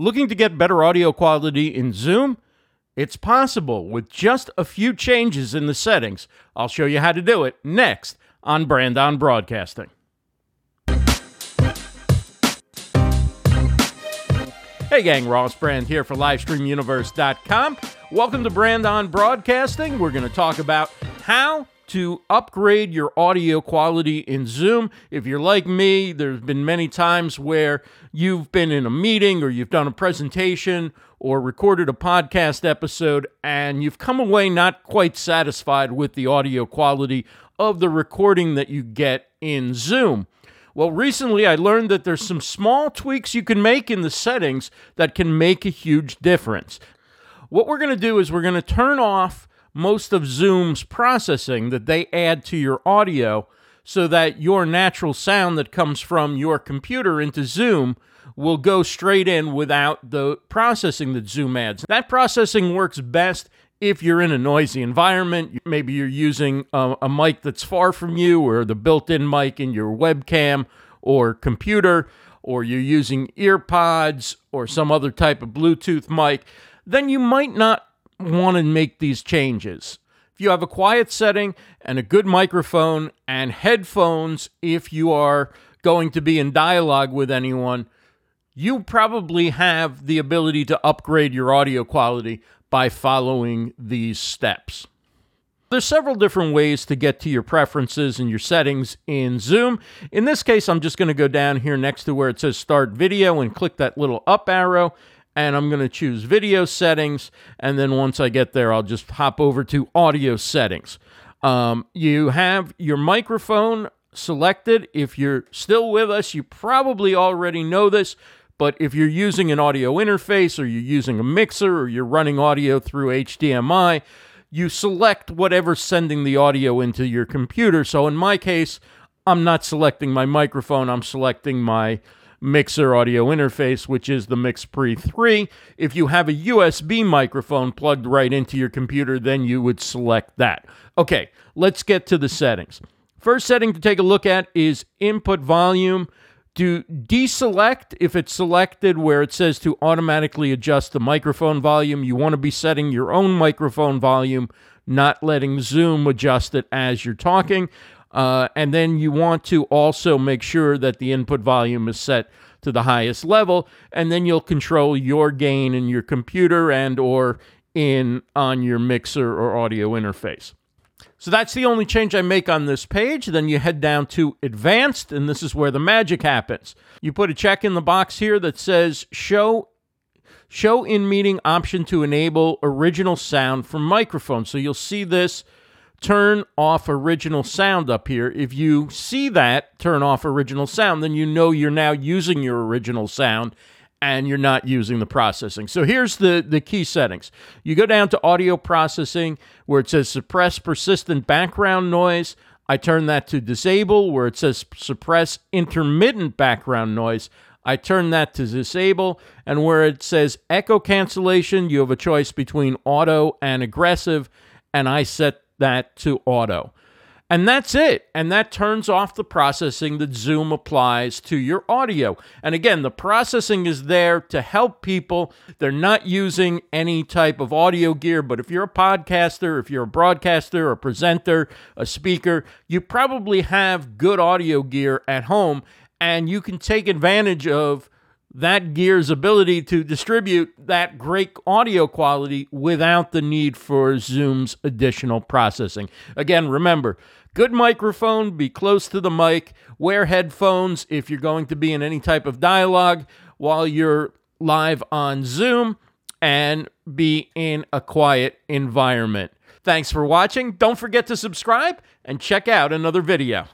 Looking to get better audio quality in Zoom? It's possible with just a few changes in the settings. I'll show you how to do it next on Brand On Broadcasting. Hey gang, Ross Brand here for LivestreamUniverse.com. Welcome to Brand On Broadcasting. We're going to talk about how to upgrade your audio quality in Zoom. If you're like me, there's been many times where you've been in a meeting or you've done a presentation or recorded a podcast episode and you've come away not quite satisfied with the audio quality of the recording that you get in Zoom. Well, recently I learned that there's some small tweaks you can make in the settings that can make a huge difference. What we're going to do is we're going to turn off most of Zoom's processing that they add to your audio so that your natural sound that comes from your computer into Zoom will go straight in without the processing that Zoom adds. That processing works best if you're in a noisy environment. Maybe you're using a, a mic that's far from you, or the built in mic in your webcam or computer, or you're using earpods or some other type of Bluetooth mic. Then you might not want to make these changes. If you have a quiet setting and a good microphone and headphones, if you are going to be in dialogue with anyone, you probably have the ability to upgrade your audio quality by following these steps. There's several different ways to get to your preferences and your settings in Zoom. In this case, I'm just going to go down here next to where it says Start Video and click that little up arrow and I'm going to choose video settings. And then once I get there, I'll just hop over to audio settings. Um, you have your microphone selected. If you're still with us, you probably already know this. But if you're using an audio interface or you're using a mixer or you're running audio through HDMI, you select whatever's sending the audio into your computer. So in my case, I'm not selecting my microphone, I'm selecting my mixer audio interface, which is the MixPre 3. If you have a USB microphone plugged right into your computer, then you would select that. Okay, let's get to the settings. First setting to take a look at is input volume. To deselect, if it's selected where it says to automatically adjust the microphone volume, you want to be setting your own microphone volume, not letting Zoom adjust it as you're talking. Uh, and then you want to also make sure that the input volume is set to the highest level, and then you'll control your gain in your computer and or in on your mixer or audio interface. So that's the only change I make on this page. Then you head down to advanced, and this is where the magic happens. You put a check in the box here that says show show in meeting option to enable original sound from microphone. So you'll see this turn off original sound up here. If you see that turn off original sound, then you know you're now using your original sound and you're not using the processing. So here's the, the key settings. You go down to audio processing where it says suppress persistent background noise. I turn that to disable where it says suppress intermittent background noise. I turn that to disable. And where it says echo cancellation, you have a choice between auto and aggressive. And I set that to auto. And that's it. And that turns off the processing that Zoom applies to your audio. And again, the processing is there to help people. They're not using any type of audio gear, but if you're a podcaster, if you're a broadcaster, a presenter, a speaker, you probably have good audio gear at home and you can take advantage of that gear's ability to distribute that great audio quality without the need for Zoom's additional processing. Again, remember, good microphone, be close to the mic, wear headphones if you're going to be in any type of dialogue while you're live on Zoom, and be in a quiet environment. Thanks for watching. Don't forget to subscribe and check out another video.